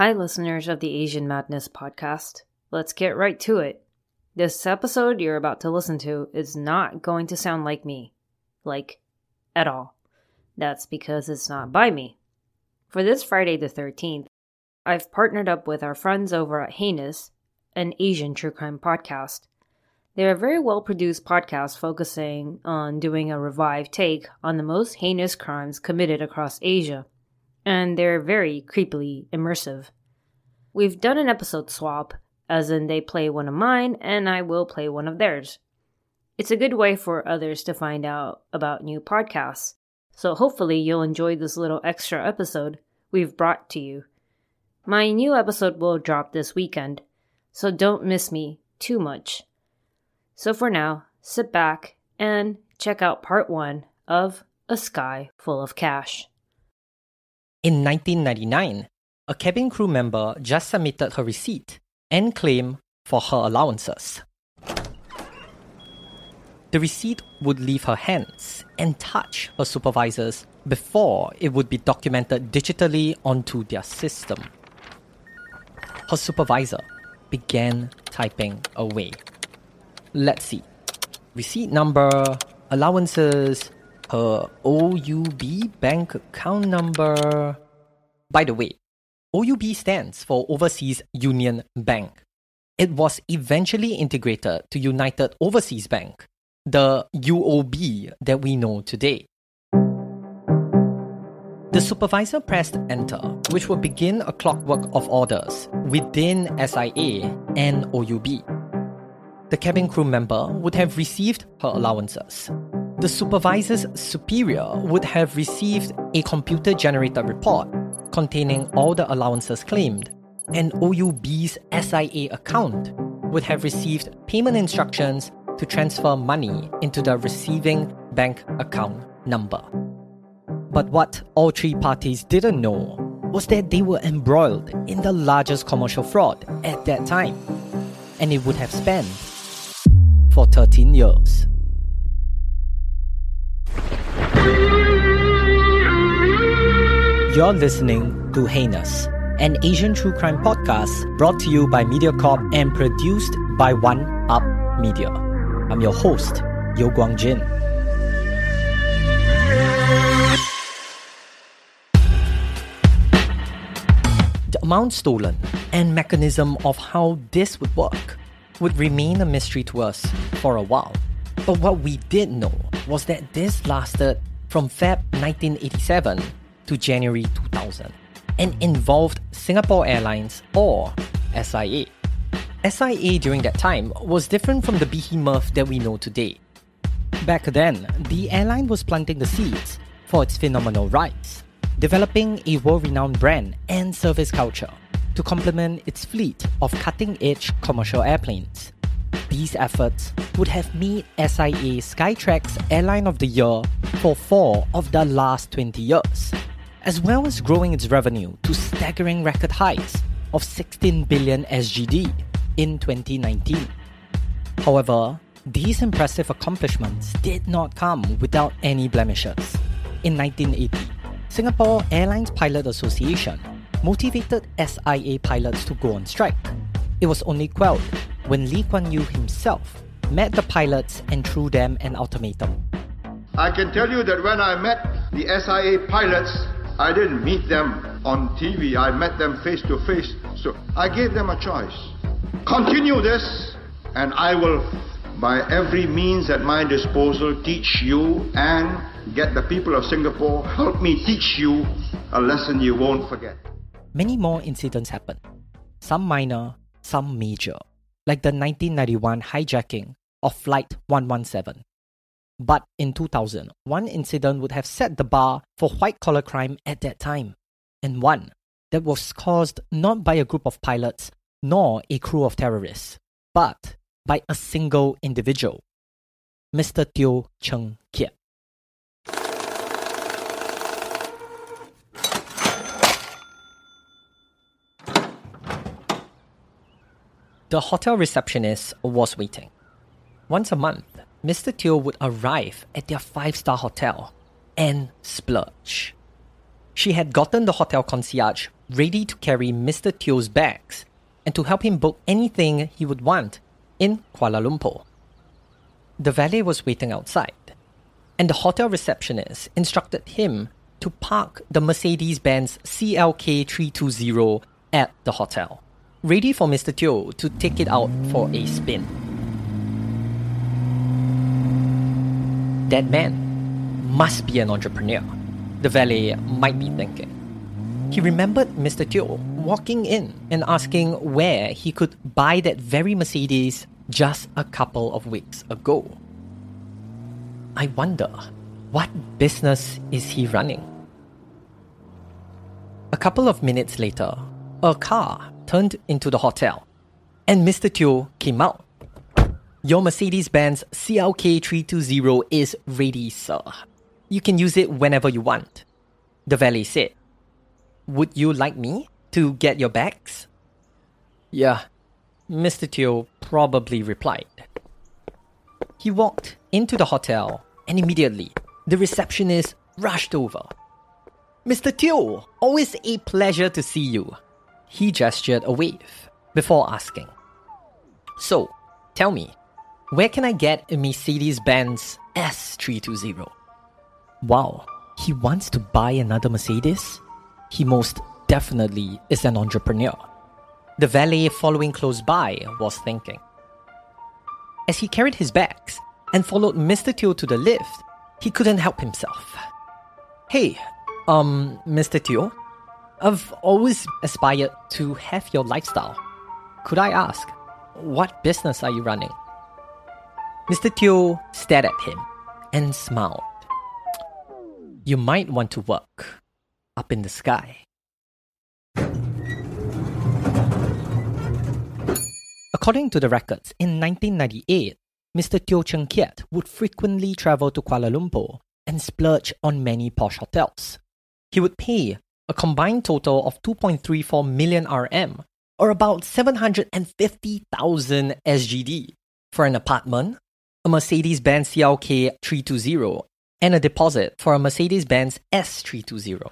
Hi, listeners of the Asian Madness podcast. Let's get right to it. This episode you're about to listen to is not going to sound like me. Like, at all. That's because it's not by me. For this Friday the 13th, I've partnered up with our friends over at Heinous, an Asian true crime podcast. They're a very well produced podcast focusing on doing a revived take on the most heinous crimes committed across Asia and they're very creepily immersive. We've done an episode swap, as in they play one of mine and I will play one of theirs. It's a good way for others to find out about new podcasts, so hopefully you'll enjoy this little extra episode we've brought to you. My new episode will drop this weekend, so don't miss me too much. So for now, sit back and check out part one of A Sky Full of Cash. In 1999, a cabin crew member just submitted her receipt and claim for her allowances. The receipt would leave her hands and touch her supervisors before it would be documented digitally onto their system. Her supervisor began typing away. Let's see. Receipt number, allowances, Uh, her OUB bank account number. By the way, OUB stands for Overseas Union Bank. It was eventually integrated to United Overseas Bank, the UOB that we know today. The supervisor pressed enter, which would begin a clockwork of orders within SIA and OUB. The cabin crew member would have received her allowances, the supervisor's superior would have received a computer generated report containing all the allowances claimed, and OUB's SIA account would have received payment instructions to transfer money into the receiving bank account number. But what all three parties didn't know was that they were embroiled in the largest commercial fraud at that time, and it would have spanned for 13 years. You're listening to Heinous, an Asian true crime podcast brought to you by MediaCorp and produced by One Up Media. I'm your host, Yo Guang Jin. The amount stolen and mechanism of how this would work would remain a mystery to us for a while. But what we did know was that this lasted from Feb 1987 to January 2000 and involved Singapore Airlines or SIA. SIA during that time was different from the behemoth that we know today. Back then, the airline was planting the seeds for its phenomenal rise, developing a world renowned brand and service culture to complement its fleet of cutting edge commercial airplanes. These efforts would have made SIA Skytrax Airline of the Year for four of the last 20 years as well as growing its revenue to staggering record highs of 16 billion SGD in 2019. However, these impressive accomplishments did not come without any blemishes. In 1980, Singapore Airlines Pilot Association motivated SIA pilots to go on strike. It was only quelled when Lee Kuan Yew himself met the pilots and threw them an ultimatum. I can tell you that when I met the SIA pilots I didn't meet them on TV. I met them face to face. So I gave them a choice. Continue this, and I will, by every means at my disposal, teach you and get the people of Singapore, help me teach you a lesson you won't forget. Many more incidents happened, some minor, some major, like the 1991 hijacking of Flight 117. But in 2000, one incident would have set the bar for white collar crime at that time, and one that was caused not by a group of pilots nor a crew of terrorists, but by a single individual, Mr. Teo Cheng Kiat. The hotel receptionist was waiting. Once a month, Mr. Teo would arrive at their five star hotel and splurge. She had gotten the hotel concierge ready to carry Mr. Teo's bags and to help him book anything he would want in Kuala Lumpur. The valet was waiting outside, and the hotel receptionist instructed him to park the Mercedes Benz CLK 320 at the hotel, ready for Mr. Teo to take it out for a spin. That man must be an entrepreneur, the valet might be thinking. He remembered Mr. Teo walking in and asking where he could buy that very Mercedes just a couple of weeks ago. I wonder, what business is he running? A couple of minutes later, a car turned into the hotel, and Mr. Teo came out. Your Mercedes Benz CLK 320 is ready, sir. You can use it whenever you want. The valet said. Would you like me to get your bags? Yeah, Mr. Teo probably replied. He walked into the hotel and immediately the receptionist rushed over. Mr. Teo, always a pleasure to see you. He gestured a wave before asking. So, tell me, where can I get a Mercedes Benz S320? Wow, he wants to buy another Mercedes? He most definitely is an entrepreneur. The valet following close by was thinking. As he carried his bags and followed Mr. Teo to the lift, he couldn't help himself. Hey, um, Mr. Teo, I've always aspired to have your lifestyle. Could I ask, what business are you running? Mr. Teo stared at him and smiled. You might want to work up in the sky. According to the records, in 1998, Mr. Teo Cheng Kiat would frequently travel to Kuala Lumpur and splurge on many posh hotels. He would pay a combined total of 2.34 million RM, or about 750,000 SGD, for an apartment, a Mercedes Benz CLK 320, and a deposit for a Mercedes Benz S320.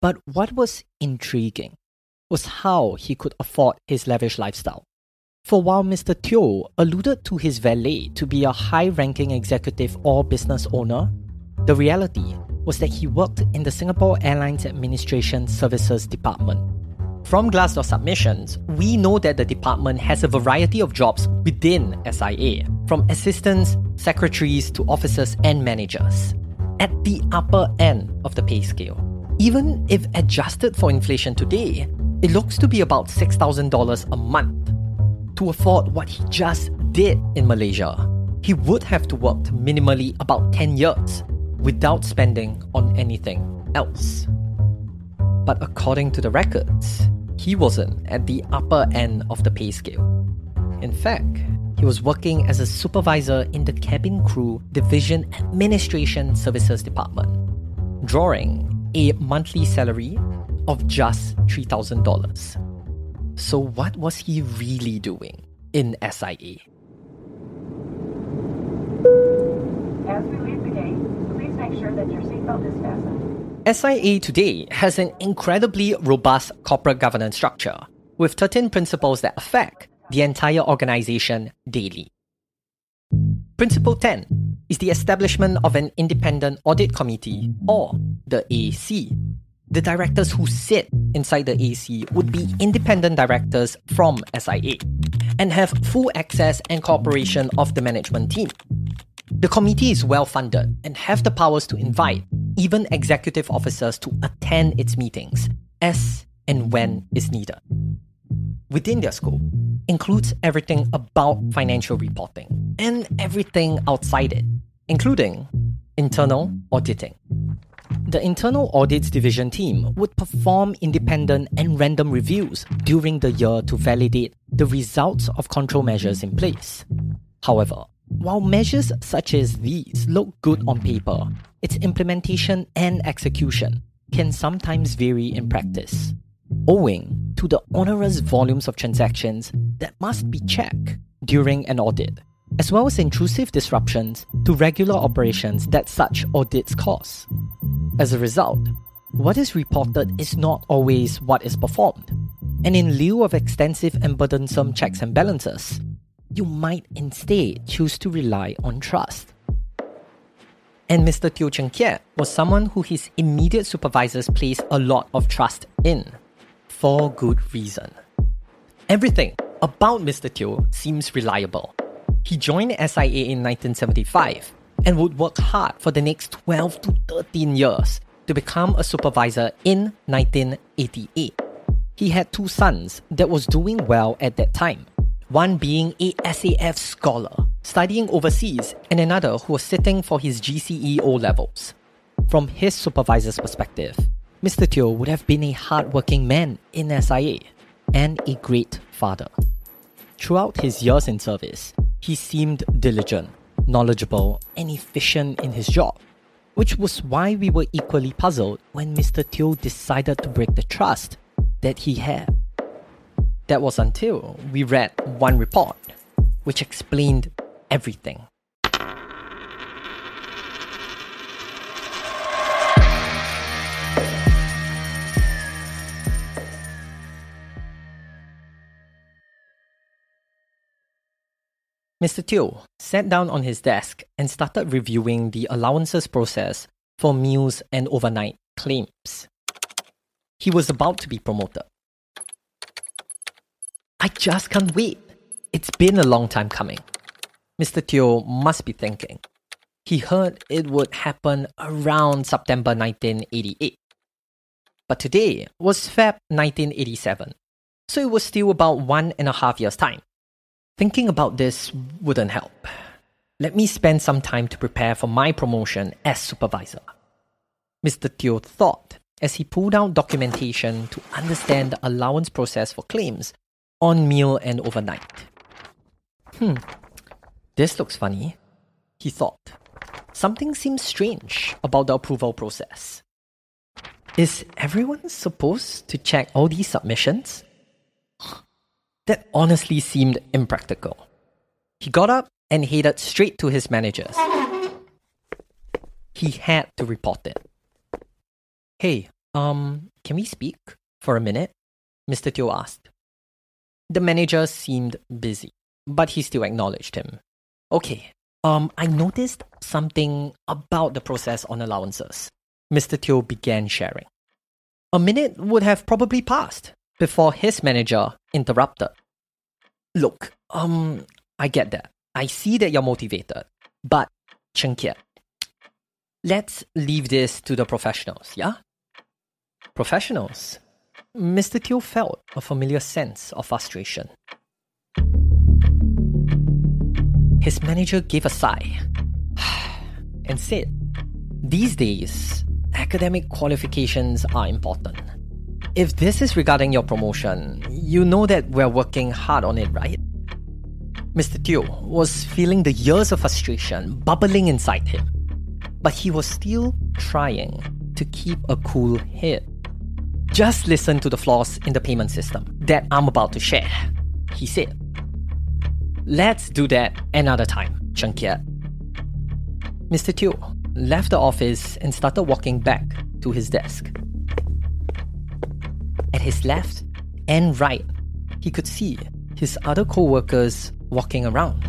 But what was intriguing was how he could afford his lavish lifestyle. For while Mr. Teo alluded to his valet to be a high ranking executive or business owner, the reality was that he worked in the Singapore Airlines Administration Services Department. From Glassdoor submissions, we know that the department has a variety of jobs within SIA, from assistants, secretaries to officers and managers, at the upper end of the pay scale. Even if adjusted for inflation today, it looks to be about $6,000 a month to afford what he just did in Malaysia, he would have to work minimally about 10 years without spending on anything else. But according to the records, he wasn't at the upper end of the pay scale. In fact, he was working as a supervisor in the cabin crew division administration services department, drawing a monthly salary of just $3,000. So, what was he really doing in SIA? As we leave the gate, please make sure that your seatbelt is fastened. SIA today has an incredibly robust corporate governance structure with 13 principles that affect the entire organization daily. Principle 10 is the establishment of an independent audit committee or the AC the directors who sit inside the AC would be independent directors from SIA and have full access and cooperation of the management team. The committee is well funded and have the powers to invite even executive officers to attend its meetings as and when is needed. Within their scope includes everything about financial reporting and everything outside it, including internal auditing. The Internal Audits Division team would perform independent and random reviews during the year to validate the results of control measures in place. However, while measures such as these look good on paper, its implementation and execution can sometimes vary in practice, owing to the onerous volumes of transactions that must be checked during an audit, as well as intrusive disruptions to regular operations that such audits cause. As a result, what is reported is not always what is performed. And in lieu of extensive and burdensome checks and balances, you might instead choose to rely on trust. And Mr. Teo Cheng Kiat was someone who his immediate supervisors placed a lot of trust in, for good reason. Everything about Mr. Teo seems reliable. He joined SIA in 1975 and would work hard for the next 12 to 13 years to become a supervisor in 1988. He had two sons that was doing well at that time, one being a SAF scholar studying overseas and another who was sitting for his GCE O levels. From his supervisor's perspective, Mr. Teo would have been a hardworking man in SIA and a great father. Throughout his years in service, he seemed diligent knowledgeable, and efficient in his job, which was why we were equally puzzled when Mr. Teo decided to break the trust that he had. That was until we read one report, which explained everything. Mr. Teo sat down on his desk and started reviewing the allowances process for meals and overnight claims. He was about to be promoted. I just can't wait. It's been a long time coming. Mr. Teo must be thinking. He heard it would happen around September 1988. But today was Feb 1987, so it was still about one and a half years' time. Thinking about this wouldn't help. Let me spend some time to prepare for my promotion as supervisor. Mr. Teo thought as he pulled out documentation to understand the allowance process for claims on meal and overnight. Hmm, this looks funny, he thought. Something seems strange about the approval process. Is everyone supposed to check all these submissions? That honestly seemed impractical. He got up and headed straight to his managers. He had to report it. Hey, um, can we speak for a minute? Mr. Teo asked. The manager seemed busy, but he still acknowledged him. Okay, um, I noticed something about the process on allowances. Mr. Teo began sharing. A minute would have probably passed before his manager interrupted. Look, um, I get that. I see that you're motivated. But, Cheng Kiat, let's leave this to the professionals, yeah? Professionals? Mr. Teo felt a familiar sense of frustration. His manager gave a sigh and said, These days, academic qualifications are important. If this is regarding your promotion, you know that we're working hard on it, right? Mr. Teo was feeling the years of frustration bubbling inside him, but he was still trying to keep a cool head. Just listen to the flaws in the payment system that I'm about to share, he said. Let's do that another time, Cheng Kiat. Mr. Teo left the office and started walking back to his desk. At his left and right, he could see his other co workers walking around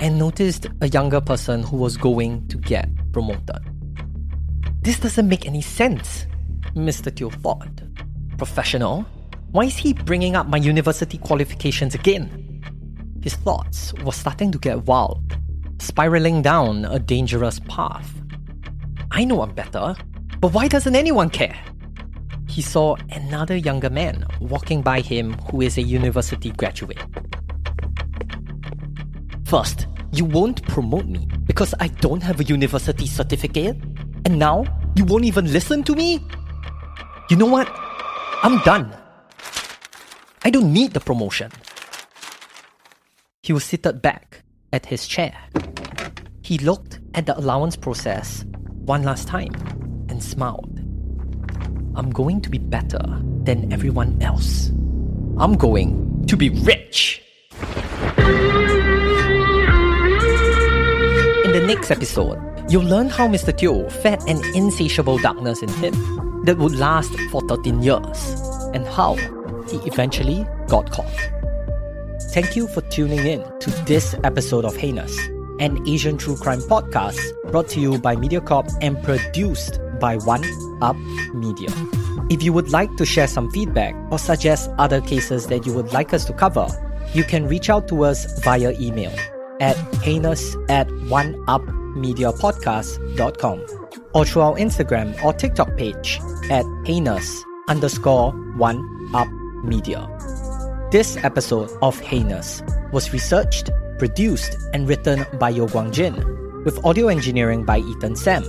and noticed a younger person who was going to get promoted. This doesn't make any sense. Mr. Teo thought. Professional? Why is he bringing up my university qualifications again? His thoughts were starting to get wild, spiraling down a dangerous path. I know I'm better, but why doesn't anyone care? He saw another younger man walking by him who is a university graduate. First, you won't promote me because I don't have a university certificate? And now, you won't even listen to me? You know what? I'm done. I don't need the promotion. He was seated back at his chair. He looked at the allowance process one last time and smiled. I'm going to be better than everyone else. I'm going to be rich. In the next episode, you'll learn how Mr. Teo fed an insatiable darkness in him that would last for 13 years and how he eventually got caught. Thank you for tuning in to this episode of Heinous, an Asian true crime podcast brought to you by Mediacorp and produced by One Up Media. If you would like to share some feedback or suggest other cases that you would like us to cover, you can reach out to us via email at heinous at oneupmediapodcast.com or through our Instagram or TikTok page at heinous underscore one up media. This episode of Heinous was researched, produced, and written by Yo Guang Jin, with audio engineering by Ethan Sam.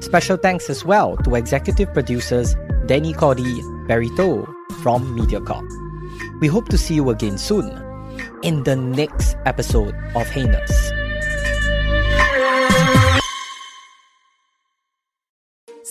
Special thanks as well to executive producers Danny Cody, Barry To from MediaCorp. We hope to see you again soon in the next episode of Heinous.